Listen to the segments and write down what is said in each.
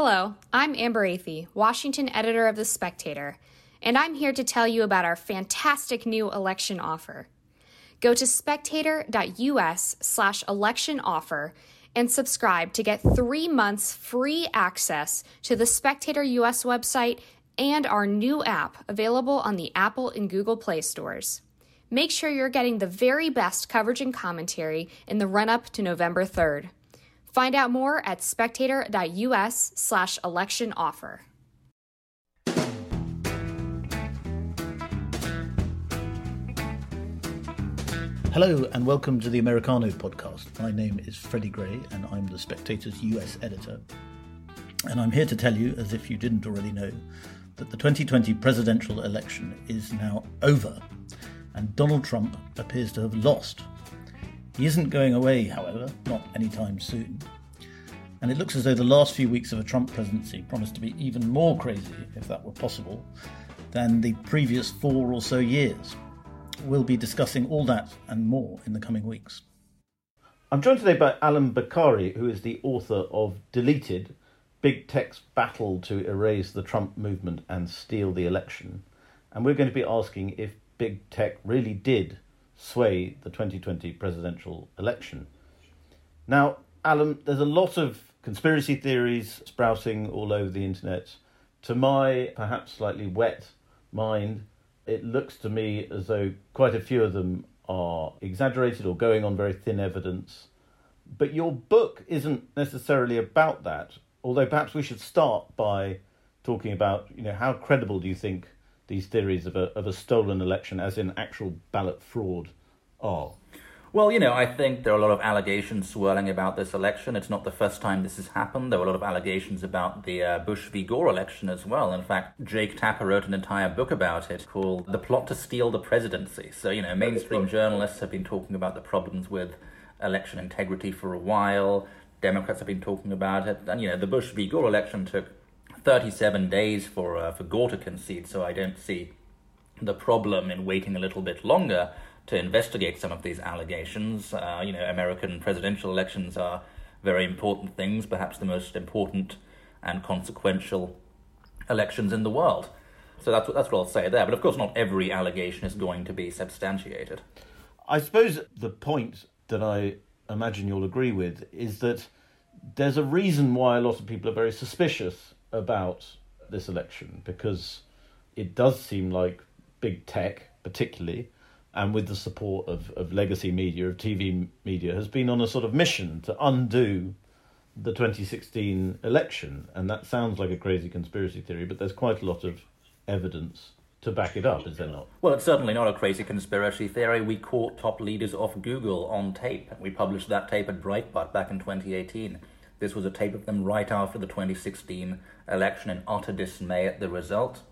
Hello, I'm Amber Athey, Washington editor of The Spectator, and I'm here to tell you about our fantastic new election offer. Go to spectator.us slash election offer and subscribe to get three months free access to the Spectator US website and our new app available on the Apple and Google Play stores. Make sure you're getting the very best coverage and commentary in the run up to November 3rd. Find out more at spectator.us slash election offer. Hello and welcome to the Americano podcast. My name is Freddie Gray and I'm the Spectator's US editor. And I'm here to tell you, as if you didn't already know, that the 2020 presidential election is now over and Donald Trump appears to have lost. He isn't going away, however, not anytime soon. And it looks as though the last few weeks of a Trump presidency promise to be even more crazy, if that were possible, than the previous four or so years. We'll be discussing all that and more in the coming weeks. I'm joined today by Allum Bokhari, who is the author of Deleted Big Tech's Battle to Erase the Trump Movement and Steal the Election. And we're going to be asking if big tech really did sway the 2020 presidential election. Now, Allum, there's a lot of conspiracy theories sprouting all over the internet. To my perhaps slightly wet mind, it looks to me as though quite a few of them are exaggerated or going on very thin evidence. But your book isn't necessarily about that, although perhaps we should start by talking about, you know, how credible do you think these theories of a of a stolen election, as in actual ballot fraud, are? Well, you know, I think there are a lot of allegations swirling about this election. It's not the first time this has happened. There were a lot of allegations about the uh, Bush v. Gore election as well. In fact, Jake Tapper wrote an entire book about it called The Plot to Steal the Presidency. So, you know, mainstream journalists have been talking about the problems with election integrity for a while. Democrats have been talking about it. And, you know, the Bush v. Gore election took 37 days for uh, for Gore to concede, so I don't see the problem in waiting a little bit longer to investigate some of these allegations. Uh, you know, American presidential elections are very important things, perhaps the most important and consequential elections in the world. So that's that's what I'll say there. But of course, not every allegation is going to be substantiated. I suppose the point that I imagine you'll agree with is that there's a reason why a lot of people are very suspicious about this election because it does seem like big tech, particularly, and with the support of, of legacy media, of TV media, has been on a sort of mission to undo the 2016 election. And that sounds like a crazy conspiracy theory, but there's quite a lot of evidence to back it up, is there not? Well, it's certainly not a crazy conspiracy theory. We caught top leaders of Google on tape. We published that tape at Breitbart back in 2018. This was a tape of them right after the 2016 election in utter dismay at the result.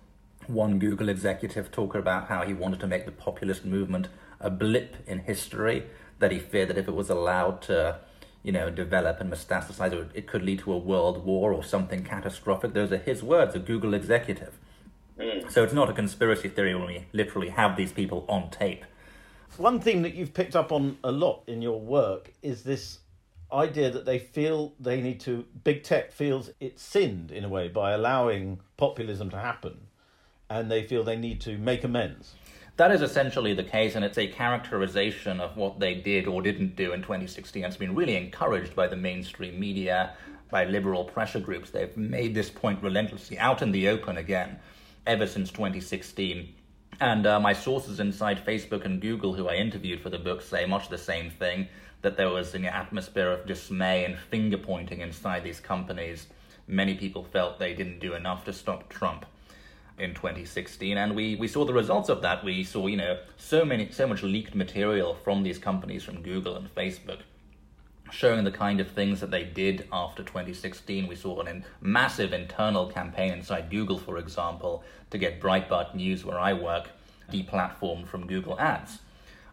One Google executive talked about how he wanted to make the populist movement a blip in history, that he feared that if it was allowed to, you know, develop and metastasize, it could lead to a world war or something catastrophic. Those are his words, a Google executive. Mm. So it's not a conspiracy theory when we literally have these people on tape. One thing that you've picked up on a lot in your work is this idea that they feel they need to big tech feels it sinned in a way by allowing populism to happen and they feel they need to make amends that is essentially the case, and it's a characterization of what they did or didn't do in 2016. It's been really encouraged by the mainstream media, by liberal pressure groups. They've made this point relentlessly out in the open again ever since 2016. And uh, my sources inside Facebook and Google, who I interviewed for the book, say much the same thing that there was an atmosphere of dismay and finger pointing inside these companies. Many people felt they didn't do enough to stop Trump in 2016 and we, we saw the results of that. We saw you know so many so much leaked material from these companies from google and facebook showing the kind of things that they did after 2016 we saw an in, massive internal campaign inside google for example to get breitbart news where i work deplatformed from google ads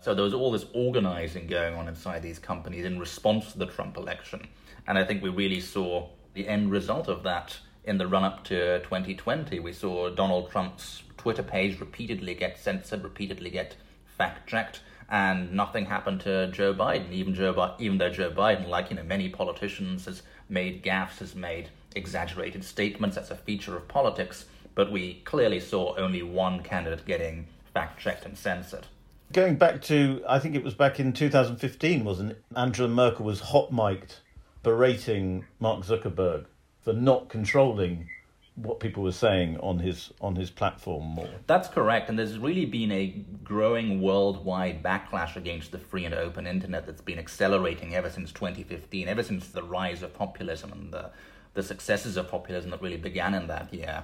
so there was all this organizing going on inside these companies in response to the Trump election. And I think we really saw the end result of that in the run up to 2020. We saw Donald Trump's Twitter page repeatedly get censored, repeatedly get fact checked, and nothing happened to Joe Biden. Even Joe, Bi- even though Joe Biden, like you know many politicians, has made gaffes, has made exaggerated statements. That's a feature of politics. But we clearly saw only one candidate getting fact checked and censored. Going back to, I think it was back in 2015, wasn't it? Angela Merkel was hot mic'd berating Mark Zuckerberg for not controlling what people were saying on his on his platform more. That's correct, and there's really been a growing worldwide backlash against the free and open internet that's been accelerating ever since 2015, ever since the rise of populism and the the successes of populism that really began in that year.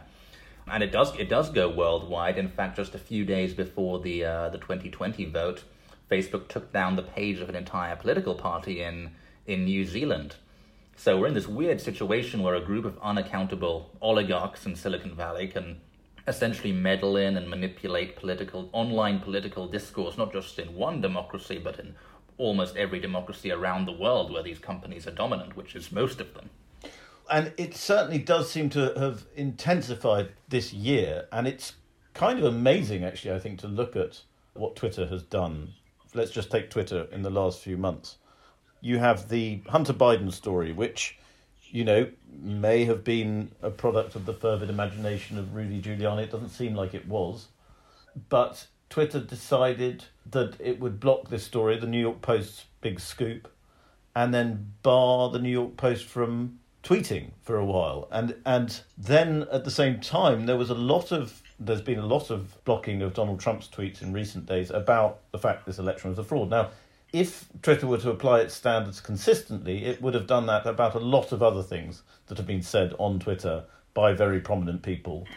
And it does it does go worldwide. In fact, just a few days before the uh, the 2020 vote, Facebook took down the page of an entire political party in in New Zealand so we're in this weird situation where a group of unaccountable oligarchs in Silicon Valley can essentially meddle in and manipulate political online political discourse, not just in one democracy, but in almost every democracy around the world where these companies are dominant, which is most of them. And it certainly does seem to have intensified this year, and it's kind of amazing, actually, I think, to look at what Twitter has done. Let's just take Twitter in the last few months you have the Hunter Biden story, which, you know, may have been a product of the fervid imagination of Rudy Giuliani. It doesn't seem like it was. But Twitter decided that it would block this story, the New York Post's big scoop, and then bar the New York Post from tweeting for a while. And and then at the same time there was a lot of there's been a lot of blocking of Donald Trump's tweets in recent days about the fact this election was a fraud. Now, if Twitter were to apply its standards consistently, it would have done that about a lot of other things that have been said on Twitter by very prominent people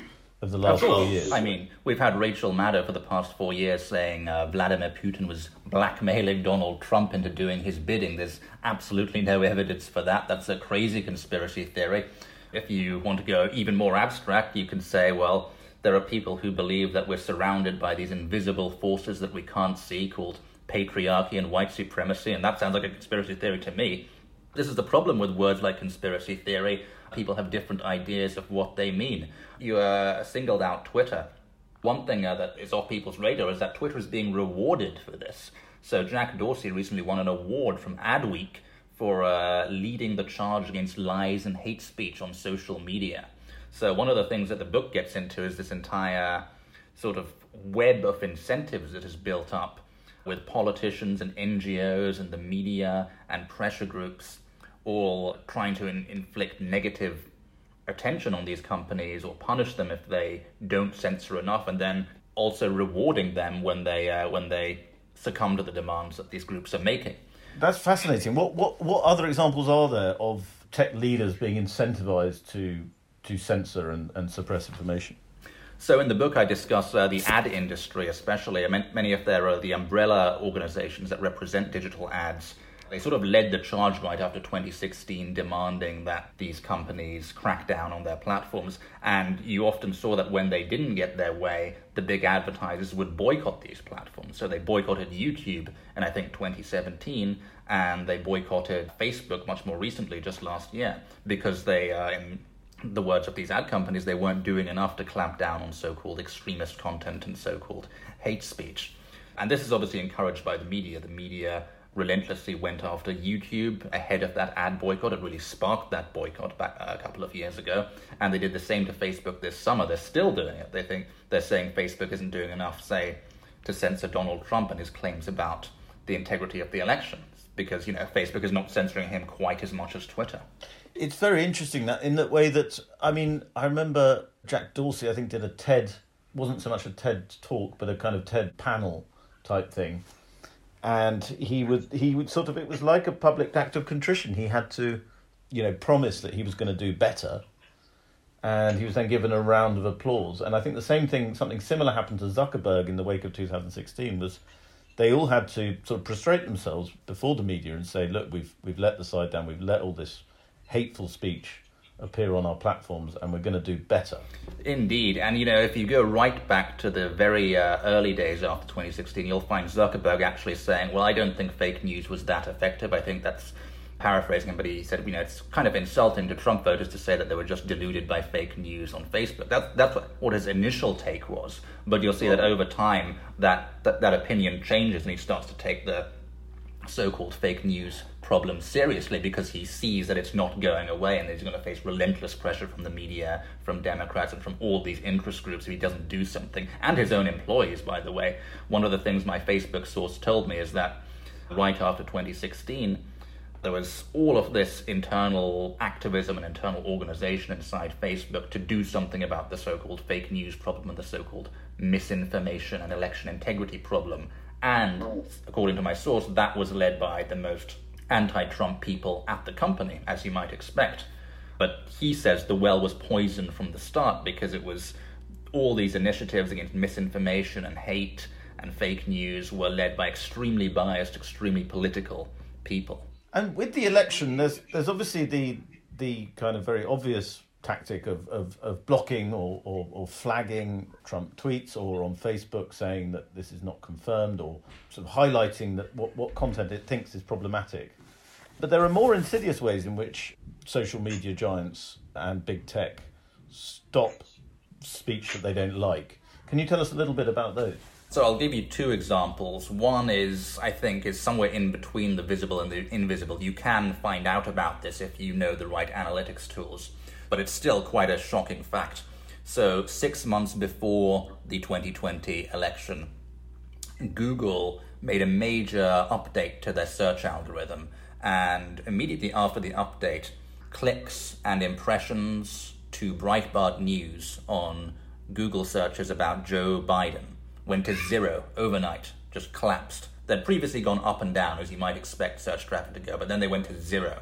of the last four years. I mean, we've had Rachel Maddow for the past four years saying uh, Vladimir Putin was blackmailing Donald Trump into doing his bidding. There's absolutely no evidence for that. That's a crazy conspiracy theory. If you want to go even more abstract, you can say, well, there are people who believe that we're surrounded by these invisible forces that we can't see called patriarchy and white supremacy, and that sounds like a conspiracy theory to me. This is the problem with words like conspiracy theory. People have different ideas of what they mean. You uh, singled out Twitter. One thing uh, that is off people's radar is that Twitter is being rewarded for this. So Jack Dorsey recently won an award from Adweek for uh, leading the charge against lies and hate speech on social media. So one of the things that the book gets into is this entire sort of web of incentives that is built up with politicians and NGOs and the media and pressure groups all trying to in- inflict negative attention on these companies or punish them if they don't censor enough, and then also rewarding them when they uh, when they succumb to the demands that these groups are making. That's fascinating. What what what other examples are there of tech leaders being incentivized to to censor and, and suppress information? So in the book, I discuss uh, the ad industry, especially. I mean, many of their are the umbrella organizations that represent digital ads. They sort of led the charge right after 2016, demanding that these companies crack down on their platforms. And you often saw that when they didn't get their way, the big advertisers would boycott these platforms. So they boycotted YouTube in, I think, 2017, and they boycotted Facebook much more recently, just last year, because they, uh, in the words of these ad companies, they weren't doing enough to clamp down on so called extremist content and so called hate speech. And this is obviously encouraged by the media. The media relentlessly went after YouTube ahead of that ad boycott. It really sparked that boycott back uh, a couple of years ago. And they did the same to Facebook this summer. They're still doing it. They think they're saying Facebook isn't doing enough, say, to censor Donald Trump and his claims about the integrity of the elections. Because, you know, Facebook is not censoring him quite as much as Twitter it's very interesting that in that way that I mean I remember Jack Dorsey I think did a TED wasn't so much a TED talk but a kind of TED panel type thing, and he would he would sort of it was like a public act of contrition. He had to, you know, promise that he was going to do better, and he was then given a round of applause. And I think the same thing, something similar happened to Zuckerberg in the wake of 2016 was they all had to sort of prostrate themselves before the media and say, look, we've we've let the side down, we've let all this hateful speech appear on our platforms and we're going to do better. Indeed. And, you know, if you go right back to the very uh, early days after 2016, you'll find Zuckerberg actually saying, well, I don't think fake news was that effective. I think that's paraphrasing him, but he said, you know, it's kind of insulting to Trump voters to say that they were just deluded by fake news on Facebook. That's, that's what, what his initial take was. But you'll see that over time, that, that, that opinion changes and he starts to take the so called fake news problem seriously because he sees that it's not going away and he's going to face relentless pressure from the media, from Democrats, and from all these interest groups if he doesn't do something. And his own employees, by the way. One of the things my Facebook source told me is that right after 2016, there was all of this internal activism and internal organization inside Facebook to do something about the so called fake news problem and the so called misinformation and election integrity problem. And according to my source, that was led by the most anti Trump people at the company, as you might expect. But he says the well was poisoned from the start because it was all these initiatives against misinformation and hate and fake news were led by extremely biased, extremely political people. And with the election, there's there's obviously the the kind of very obvious tactic of, of, of blocking or, or, or, flagging Trump tweets or on Facebook saying that this is not confirmed or sort of highlighting that what, what content it thinks is problematic. But there are more insidious ways in which social media giants and big tech stop speech that they don't like. Can you tell us a little bit about those? So I'll give you two examples. One is, I think, is somewhere in between the visible and the invisible. You can find out about this if you know the right analytics tools, but it's still quite a shocking fact. So six months before the 2020 election, Google made a major update to their search algorithm, and immediately after the update, clicks and impressions to Breitbart News on Google searches about Joe Biden went to zero overnight, just collapsed. They'd previously gone up and down, as you might expect search traffic to go, but then they went to zero.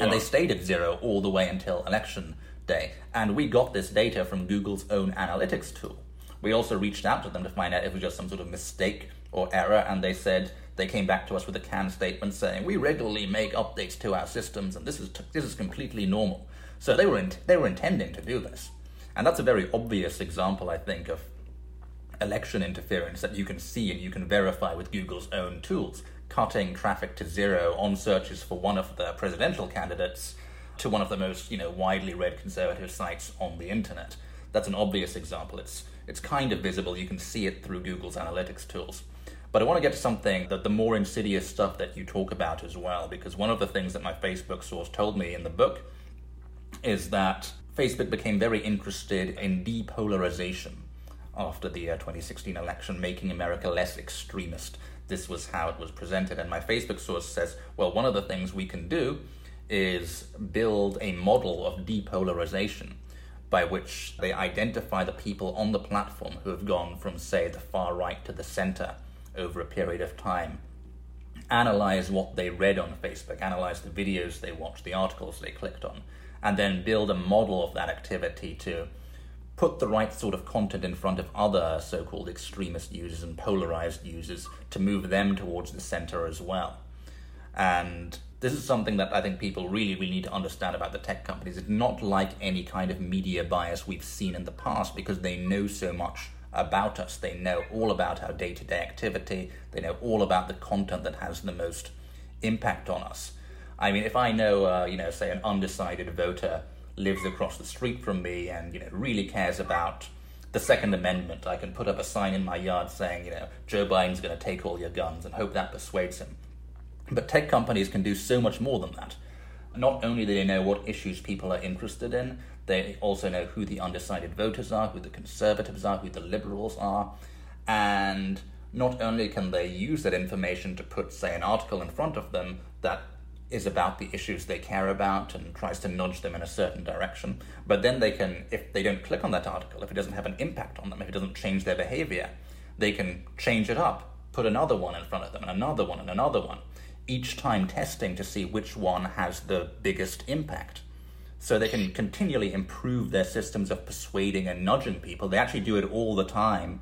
And they stayed at zero all the way until election day. And we got this data from Google's own analytics tool. We also reached out to them to find out if it was just some sort of mistake or error, and they said they came back to us with a canned statement saying we regularly make updates to our systems, and this is t- this is completely normal. So they were in- they were intending to do this, and that's a very obvious example, I think, of election interference that you can see and you can verify with Google's own tools, cutting traffic to zero on searches for one of the presidential candidates to one of the most you know widely read conservative sites on the internet. That's an obvious example. It's it's kind of visible. You can see it through Google's analytics tools. But I want to get to something that the more insidious stuff that you talk about as well, because one of the things that my Facebook source told me in the book is that Facebook became very interested in depolarization after the uh, 2016 election, making America less extremist. This was how it was presented. And my Facebook source says, well, one of the things we can do is build a model of depolarization by which they identify the people on the platform who have gone from, say, the far right to the center over a period of time, analyze what they read on Facebook, analyze the videos they watched, the articles they clicked on, and then build a model of that activity to put the right sort of content in front of other so called extremist users and polarized users to move them towards the center as well. And this is something that I think people really, really need to understand about the tech companies. It's not like any kind of media bias we've seen in the past because they know so much about us. They know all about our day to day activity, they know all about the content that has the most impact on us. I mean, if I know, uh, you know, say an undecided voter lives across the street from me and you know really cares about the Second Amendment, I can put up a sign in my yard saying, you know, Joe Biden's going to take all your guns and hope that persuades him. But tech companies can do so much more than that. Not only do they know what issues people are interested in, they also know who the undecided voters are, who the conservatives are, who the liberals are, and not only can they use that information to put, say, an article in front of them that is about the issues they care about and tries to nudge them in a certain direction. But then they can, if they don't click on that article, if it doesn't have an impact on them, if it doesn't change their behavior, they can change it up, put another one in front of them, and another one, and another one, each time testing to see which one has the biggest impact. So they can continually improve their systems of persuading and nudging people. They actually do it all the time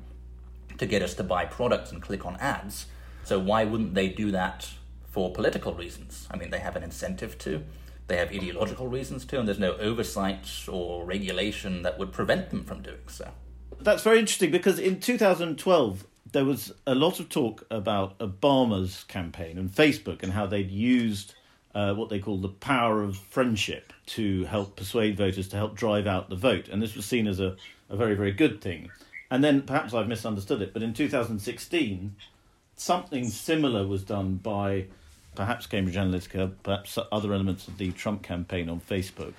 to get us to buy products and click on ads. So why wouldn't they do that for political reasons. I mean, they have an incentive to, they have ideological reasons to, and there's no oversight or regulation that would prevent them from doing so. That's very interesting because in 2012, there was a lot of talk about Obama's campaign and Facebook and how they'd used uh, what they call the power of friendship to help persuade voters to help drive out the vote. And this was seen as a, a very, very good thing. And then perhaps I've misunderstood it, but in 2016, something similar was done by perhaps Cambridge Analytica, perhaps other elements of the Trump campaign on Facebook.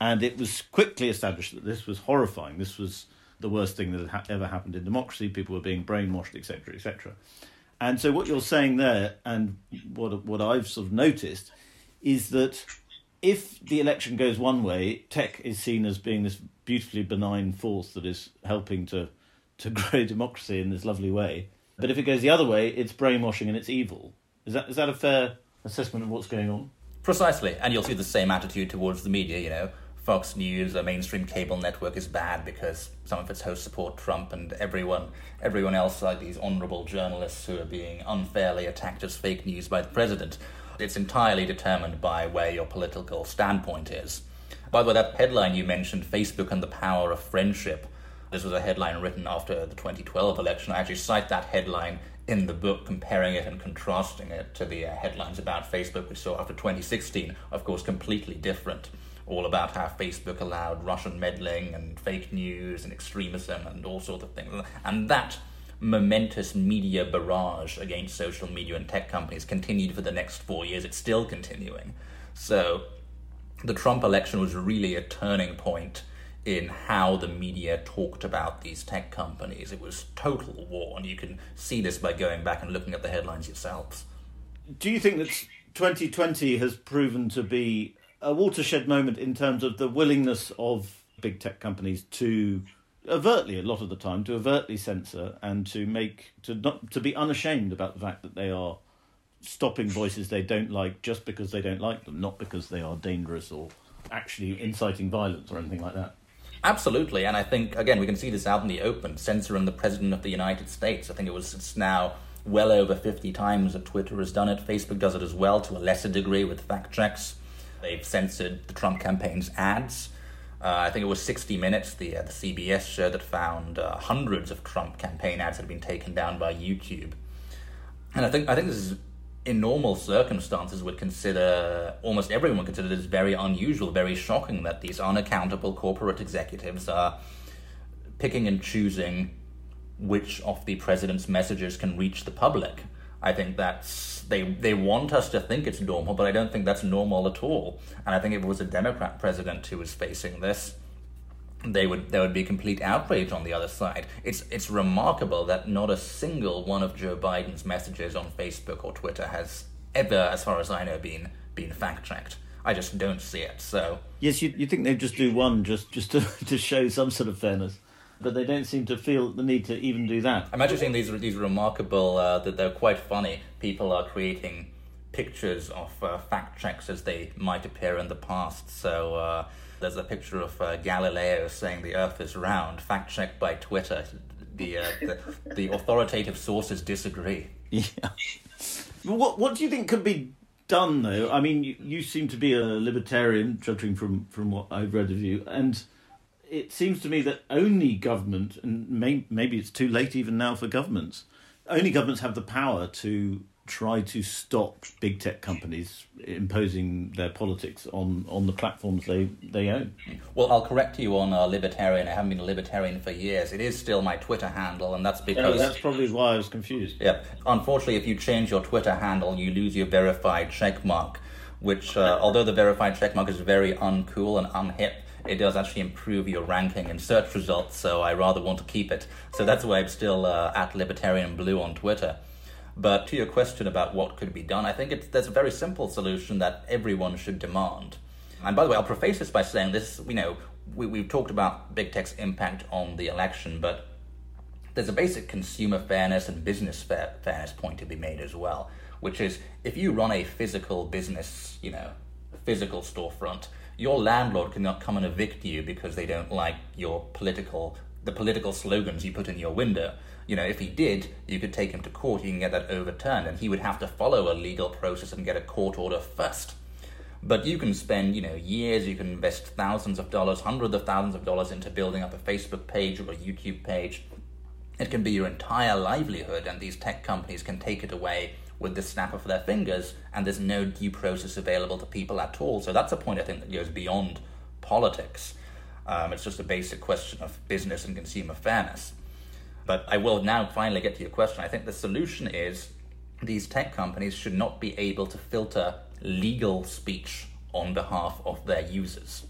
And it was quickly established that this was horrifying. This was the worst thing that had ever happened in democracy. People were being brainwashed, etc., etc. And so, what you're saying there, and what what I've sort of noticed, is that if the election goes one way, tech is seen as being this beautifully benign force that is helping to to grow democracy in this lovely way. But if it goes the other way, it's brainwashing and it's evil. Is that is that a fair assessment of what's going on? Precisely, and you'll see the same attitude towards the media. You know, Fox News, a mainstream cable network, is bad because some of its hosts support Trump, and everyone everyone else, like these honourable journalists who are being unfairly attacked as fake news by the president. It's entirely determined by where your political standpoint is. By the way, that headline you mentioned, Facebook and the Power of Friendship, this was a headline written after the 2012 election. I actually cite that headline in the book, comparing it and contrasting it to the uh, headlines about Facebook we saw after 2016, of course, completely different. All about how Facebook allowed Russian meddling and fake news and extremism and all sorts of things. And that momentous media barrage against social media and tech companies continued for the next four years. It's still continuing. So the Trump election was really a turning point in how the media talked about these tech companies. It was total war, and you can see this by going back and looking at the headlines yourselves. Do you think that 2020 has proven to be a watershed moment in terms of the willingness of big tech companies to overtly a lot of the time to overtly censor and to make to not to be unashamed about the fact that they are stopping voices they don't like just because they don't like them, not because they are dangerous or actually inciting violence or anything like that. Absolutely, and I think again we can see this out in the open, censoring the president of the United States. I think it was it's now well over fifty times that Twitter has done it. Facebook does it as well to a lesser degree with fact checks. They've censored the Trump campaign's ads. Uh, I think it was 60 Minutes, the uh, the CBS show that found uh, hundreds of Trump campaign ads had been taken down by YouTube. And I think I think this is in normal circumstances would consider almost everyone would consider this very unusual, very shocking that these unaccountable corporate executives are picking and choosing which of the president's messages can reach the public. I think that's they they want us to think it's normal, but I don't think that's normal at all. And I think if it was a Democrat president who was facing this, they would there would be complete outrage on the other side. It's it's remarkable that not a single one of Joe Biden's messages on Facebook or Twitter has ever, as far as I know, been been fact checked. I just don't see it. So yes, you you think they'd just do one just just to to show some sort of fairness but they don't seem to feel the need to even do that. I'm actually seeing these these remarkable uh, that they're quite funny. People are creating pictures of uh, fact checks as they might appear in the past. So uh, there's a picture of uh, Galileo saying the Earth is round, fact checked by Twitter. The, uh, the the authoritative sources disagree. Yeah. What what do you think could be done though? I mean, you, you seem to be a libertarian, judging from from what I've read of you, and it seems to me that only government, and may, maybe it's too late even now for governments, only governments have the power to try to stop big tech companies imposing their politics on, on the platforms they, they own. Well, I'll correct you on uh, libertarian. I haven't been a libertarian for years. It is still my Twitter handle, and that's because. Yeah, that's probably why I was confused. Yeah. Unfortunately, if you change your Twitter handle, you lose your verified checkmark, which, uh, although the verified checkmark is very uncool and unhip, it does actually improve your ranking in search results, so I rather want to keep it. So that's why I'm still uh, at Libertarian Blue on Twitter. But to your question about what could be done, I think it's, there's a very simple solution that everyone should demand. And by the way, I'll preface this by saying this, you know, we, we've talked about big tech's impact on the election, but there's a basic consumer fairness and business fair, fairness point to be made as well, which is if you run a physical business, you know, physical storefront, your landlord cannot come and evict you because they don't like your political the political slogans you put in your window. You know, if he did, you could take him to court, you can get that overturned, and he would have to follow a legal process and get a court order first. But you can spend, you know, years, you can invest thousands of dollars, hundreds of thousands of dollars into building up a Facebook page or a YouTube page. It can be your entire livelihood, and these tech companies can take it away with the snap of their fingers, and there's no due process available to people at all. So that's a point I think that goes beyond politics. Um, it's just a basic question of business and consumer fairness. But I will now finally get to your question. I think the solution is these tech companies should not be able to filter legal speech on behalf of their users.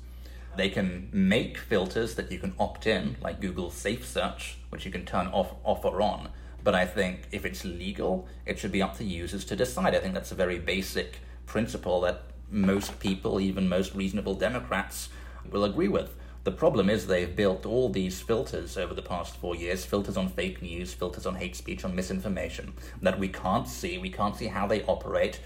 They can make filters that you can opt in, like Google Safe Search, which you can turn off, off or on. But I think if it's legal, it should be up to users to decide. I think that's a very basic principle that most people, even most reasonable Democrats, will agree with. The problem is they've built all these filters over the past four years filters on fake news, filters on hate speech, on misinformation that we can't see. We can't see how they operate.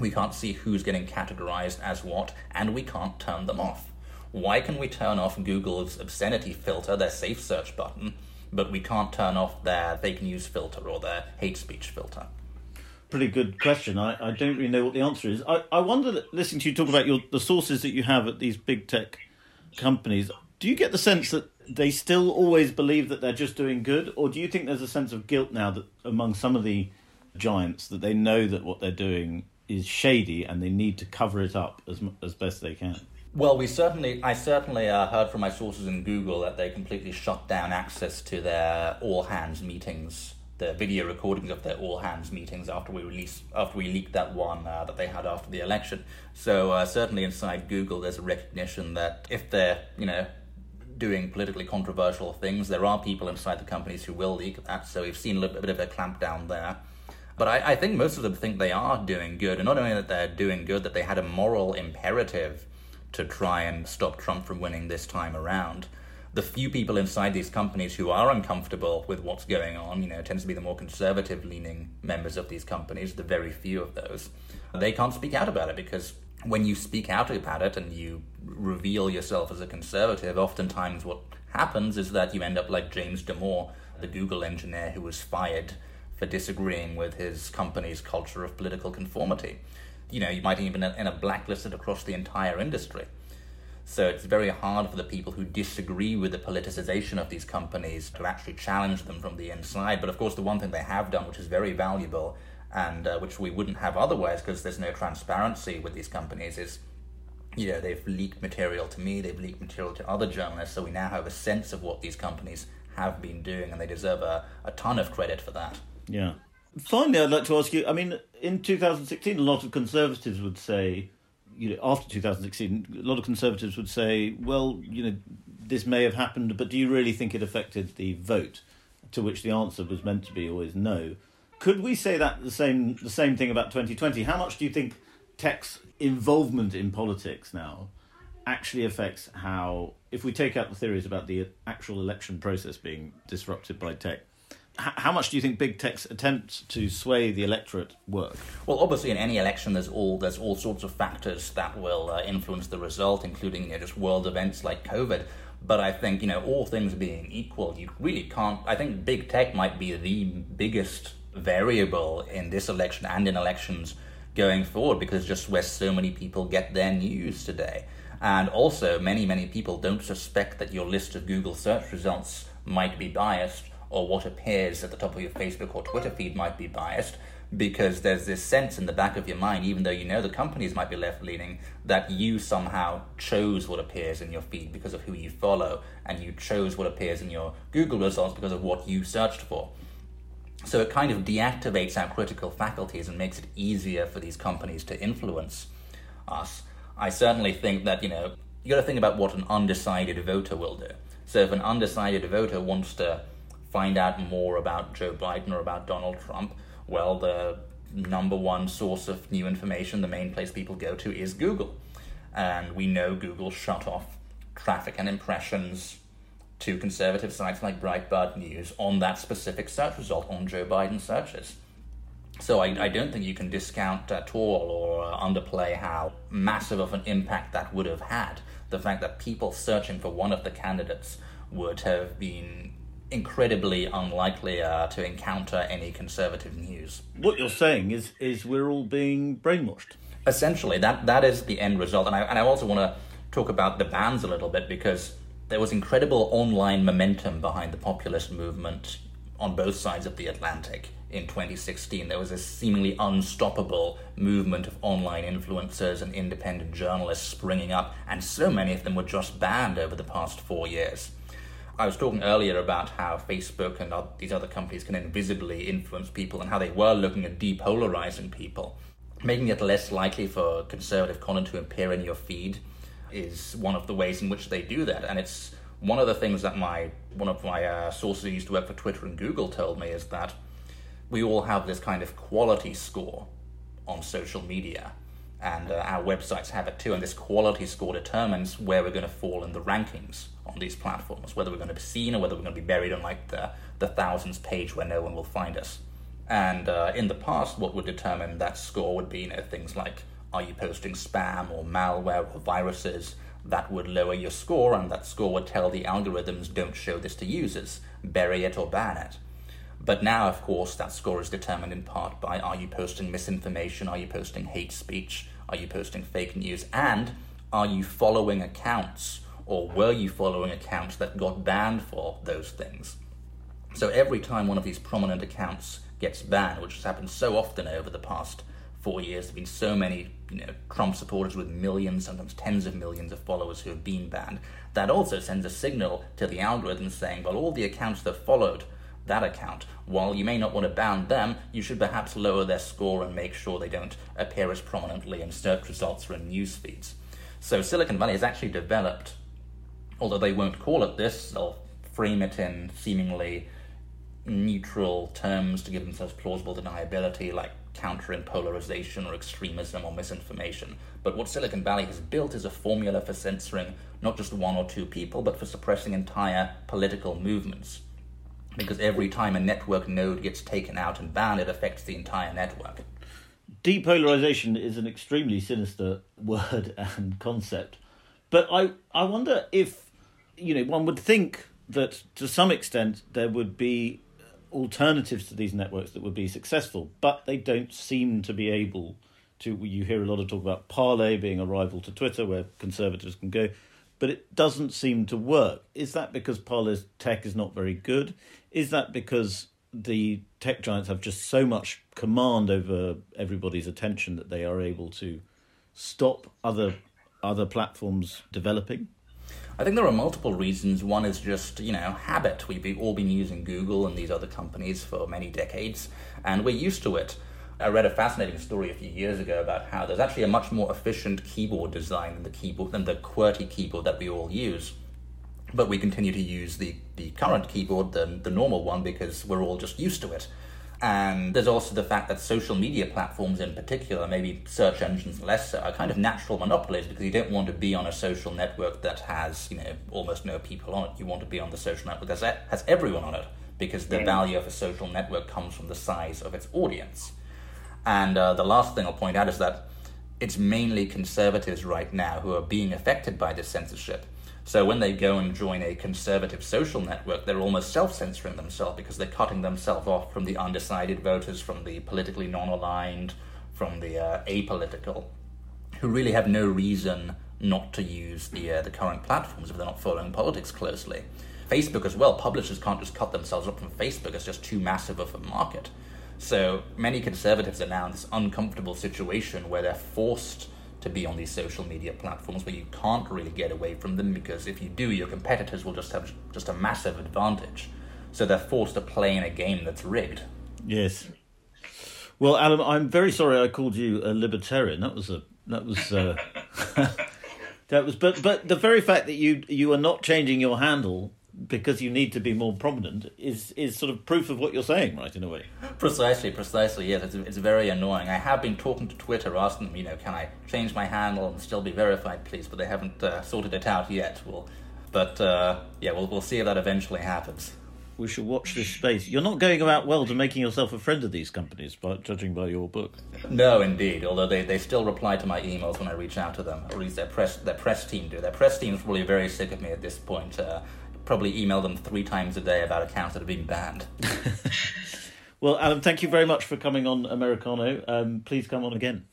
We can't see who's getting categorized as what, and we can't turn them off. Why can we turn off Google's obscenity filter, their safe search button, but we can't turn off their fake news filter or their hate speech filter? Pretty good question. I, I don't really know what the answer is. I, I wonder, listening to you talk about your the sources that you have at these big tech companies, do you get the sense that they still always believe that they're just doing good, or do you think there's a sense of guilt now that among some of the giants that they know that what they're doing is shady and they need to cover it up as as best they can? Well, we certainly, I certainly uh, heard from my sources in Google that they completely shut down access to their all hands meetings, the video recordings of their all hands meetings after we released, after we leaked that one uh, that they had after the election. So uh, certainly inside Google, there's a recognition that if they're, you know, doing politically controversial things, there are people inside the companies who will leak that. So we've seen a little bit of a clampdown there. But I, I think most of them think they are doing good, and not only that they're doing good, that they had a moral imperative to try and stop Trump from winning this time around. The few people inside these companies who are uncomfortable with what's going on, you know, tends to be the more conservative leaning members of these companies, the very few of those. They can't speak out about it because when you speak out about it and you reveal yourself as a conservative, oftentimes what happens is that you end up like James Damore, the Google engineer who was fired for disagreeing with his company's culture of political conformity you know, you might even end up blacklisted across the entire industry. So it's very hard for the people who disagree with the politicization of these companies to actually challenge them from the inside. But of course, the one thing they have done, which is very valuable and uh, which we wouldn't have otherwise because there's no transparency with these companies, is you know, they've leaked material to me, they've leaked material to other journalists, so we now have a sense of what these companies have been doing, and they deserve a, a ton of credit for that. Yeah. Finally, I'd like to ask you. I mean, in 2016, a lot of conservatives would say, you know, after 2016, a lot of conservatives would say, well, you know, this may have happened, but do you really think it affected the vote? To which the answer was meant to be always no. Could we say that the same the same thing about 2020? How much do you think tech's involvement in politics now actually affects how, if we take out the theories about the actual election process being disrupted by tech, how much do you think big tech's attempts to sway the electorate work? Well, obviously, in any election, there's all there's all sorts of factors that will uh, influence the result, including you know, just world events like COVID. But I think you know, all things being equal, you really can't. I think big tech might be the biggest variable in this election and in elections going forward because just where so many people get their news today. And also, many, many people don't suspect that your list of Google search results might be biased or what appears at the top of your Facebook or Twitter feed might be biased because there's this sense in the back of your mind, even though you know the companies might be left leaning, that you somehow chose what appears in your feed because of who you follow, and you chose what appears in your Google results because of what you searched for. So it kind of deactivates our critical faculties and makes it easier for these companies to influence us. I certainly think that, you know, you got to think about what an undecided voter will do. So if an undecided voter wants to find out more about Joe Biden or about Donald Trump, well, the number one source of new information, the main place people go to, is Google. And we know Google shut off traffic and impressions to conservative sites like Breitbart News on that specific search result on Joe Biden searches. So I, I don't think you can discount at all or uh, underplay how massive of an impact that would have had. The fact that people searching for one of the candidates would have been incredibly unlikely uh, to encounter any conservative news. What you're saying is is we're all being brainwashed. Essentially, that that is the end result, and I and I also want to talk about the bans a little bit because there was incredible online momentum behind the populist movement on both sides of the Atlantic in 2016. There was a seemingly unstoppable movement of online influencers and independent journalists springing up, and so many of them were just banned over the past four years. I was talking earlier about how Facebook and these other companies can invisibly influence people and how they were looking at depolarizing people. Making it less likely for conservative content to appear in your feed is one of the ways in which they do that. And it's one of the things that my one of my uh, sources who used to work for Twitter and Google told me is that we all have this kind of quality score on social media and uh, our websites have it too. And this quality score determines where we're going to fall in the rankings on these platforms, whether we're going to be seen or whether we're going to be buried on like the, the thousands page where no one will find us. And uh, in the past, what would determine that score would be you know, things like are you posting spam or malware or viruses that would lower your score, and that score would tell the algorithms don't show this to users, bury it or ban it. But now, of course, that score is determined in part by are you posting misinformation, are you posting hate speech, are you posting fake news, and are you following accounts or were you following accounts that got banned for those things? So every time one of these prominent accounts gets banned, which has happened so often over the past four years, there have been so many you know, Trump supporters with millions, sometimes tens of millions of followers who have been banned. That also sends a signal to the algorithm saying, well, all the accounts that followed that account, while you may not want to ban them, you should perhaps lower their score and make sure they don't appear as prominently in search results or in news feeds. So Silicon Valley has actually developed although they won't call it this, they'll frame it in seemingly neutral terms to give themselves plausible deniability, like countering polarization or extremism or misinformation. But what Silicon Valley has built is a formula for censoring not just one or two people, but for suppressing entire political movements. Because every time a network node gets taken out and banned, it affects the entire network. Depolarization is an extremely sinister word and concept. But I, I wonder if you know, one would think that to some extent there would be alternatives to these networks that would be successful, but they don't seem to be able to. You hear a lot of talk about Parler being a rival to Twitter, where conservatives can go, but it doesn't seem to work. Is that because Parler's tech is not very good? Is that because the tech giants have just so much command over everybody's attention that they are able to stop other other platforms developing? I think there are multiple reasons. One is just, you know, habit. We've all been using Google and these other companies for many decades, and we're used to it. I read a fascinating story a few years ago about how there's actually a much more efficient keyboard design than the keyboard than the QWERTY keyboard that we all use. But we continue to use the, the current keyboard, the, the normal one, because we're all just used to it. And there's also the fact that social media platforms in particular, maybe search engines less so, are kind of natural monopolies because you don't want to be on a social network that has, you know, almost no people on it. You want to be on the social network that has everyone on it because the value of a social network comes from the size of its audience. And uh, the last thing I'll point out is that it's mainly conservatives right now who are being affected by this censorship. So when they go and join a conservative social network, they're almost self censoring themselves because they're cutting themselves off from the undecided voters, from the politically non aligned, from the uh, apolitical, who really have no reason not to use the, uh, the current platforms if they're not following politics closely. Facebook as well, publishers can't just cut themselves up from Facebook, it's just too massive of a market. So many conservatives are now in this uncomfortable situation where they're forced to be on these social media platforms where you can't really get away from them because if you do, your competitors will just have just a massive advantage. So they're forced to play in a game that's rigged. Yes. Well, Adam, I'm very sorry I called you a libertarian. That was a that was uh, that was but but the very fact that you you are not changing your handle because you need to be more prominent is is sort of proof of what you're saying, right? In a way. Precisely, precisely. Yes, it's, it's very annoying. I have been talking to Twitter, asking them, you know, can I change my handle and still be verified, please? But they haven't uh, sorted it out yet. Well, but uh, yeah, we'll we'll see if that eventually happens. We should watch this space. You're not going about well to making yourself a friend of these companies, by judging by your book. No, indeed. Although they, they still reply to my emails when I reach out to them, or at least their press their press team do. Their press team is probably very sick of me at this point. Uh, probably email them three times a day about accounts that have been banned. well, Adam, thank you very much for coming on Americano. Um, please come on again.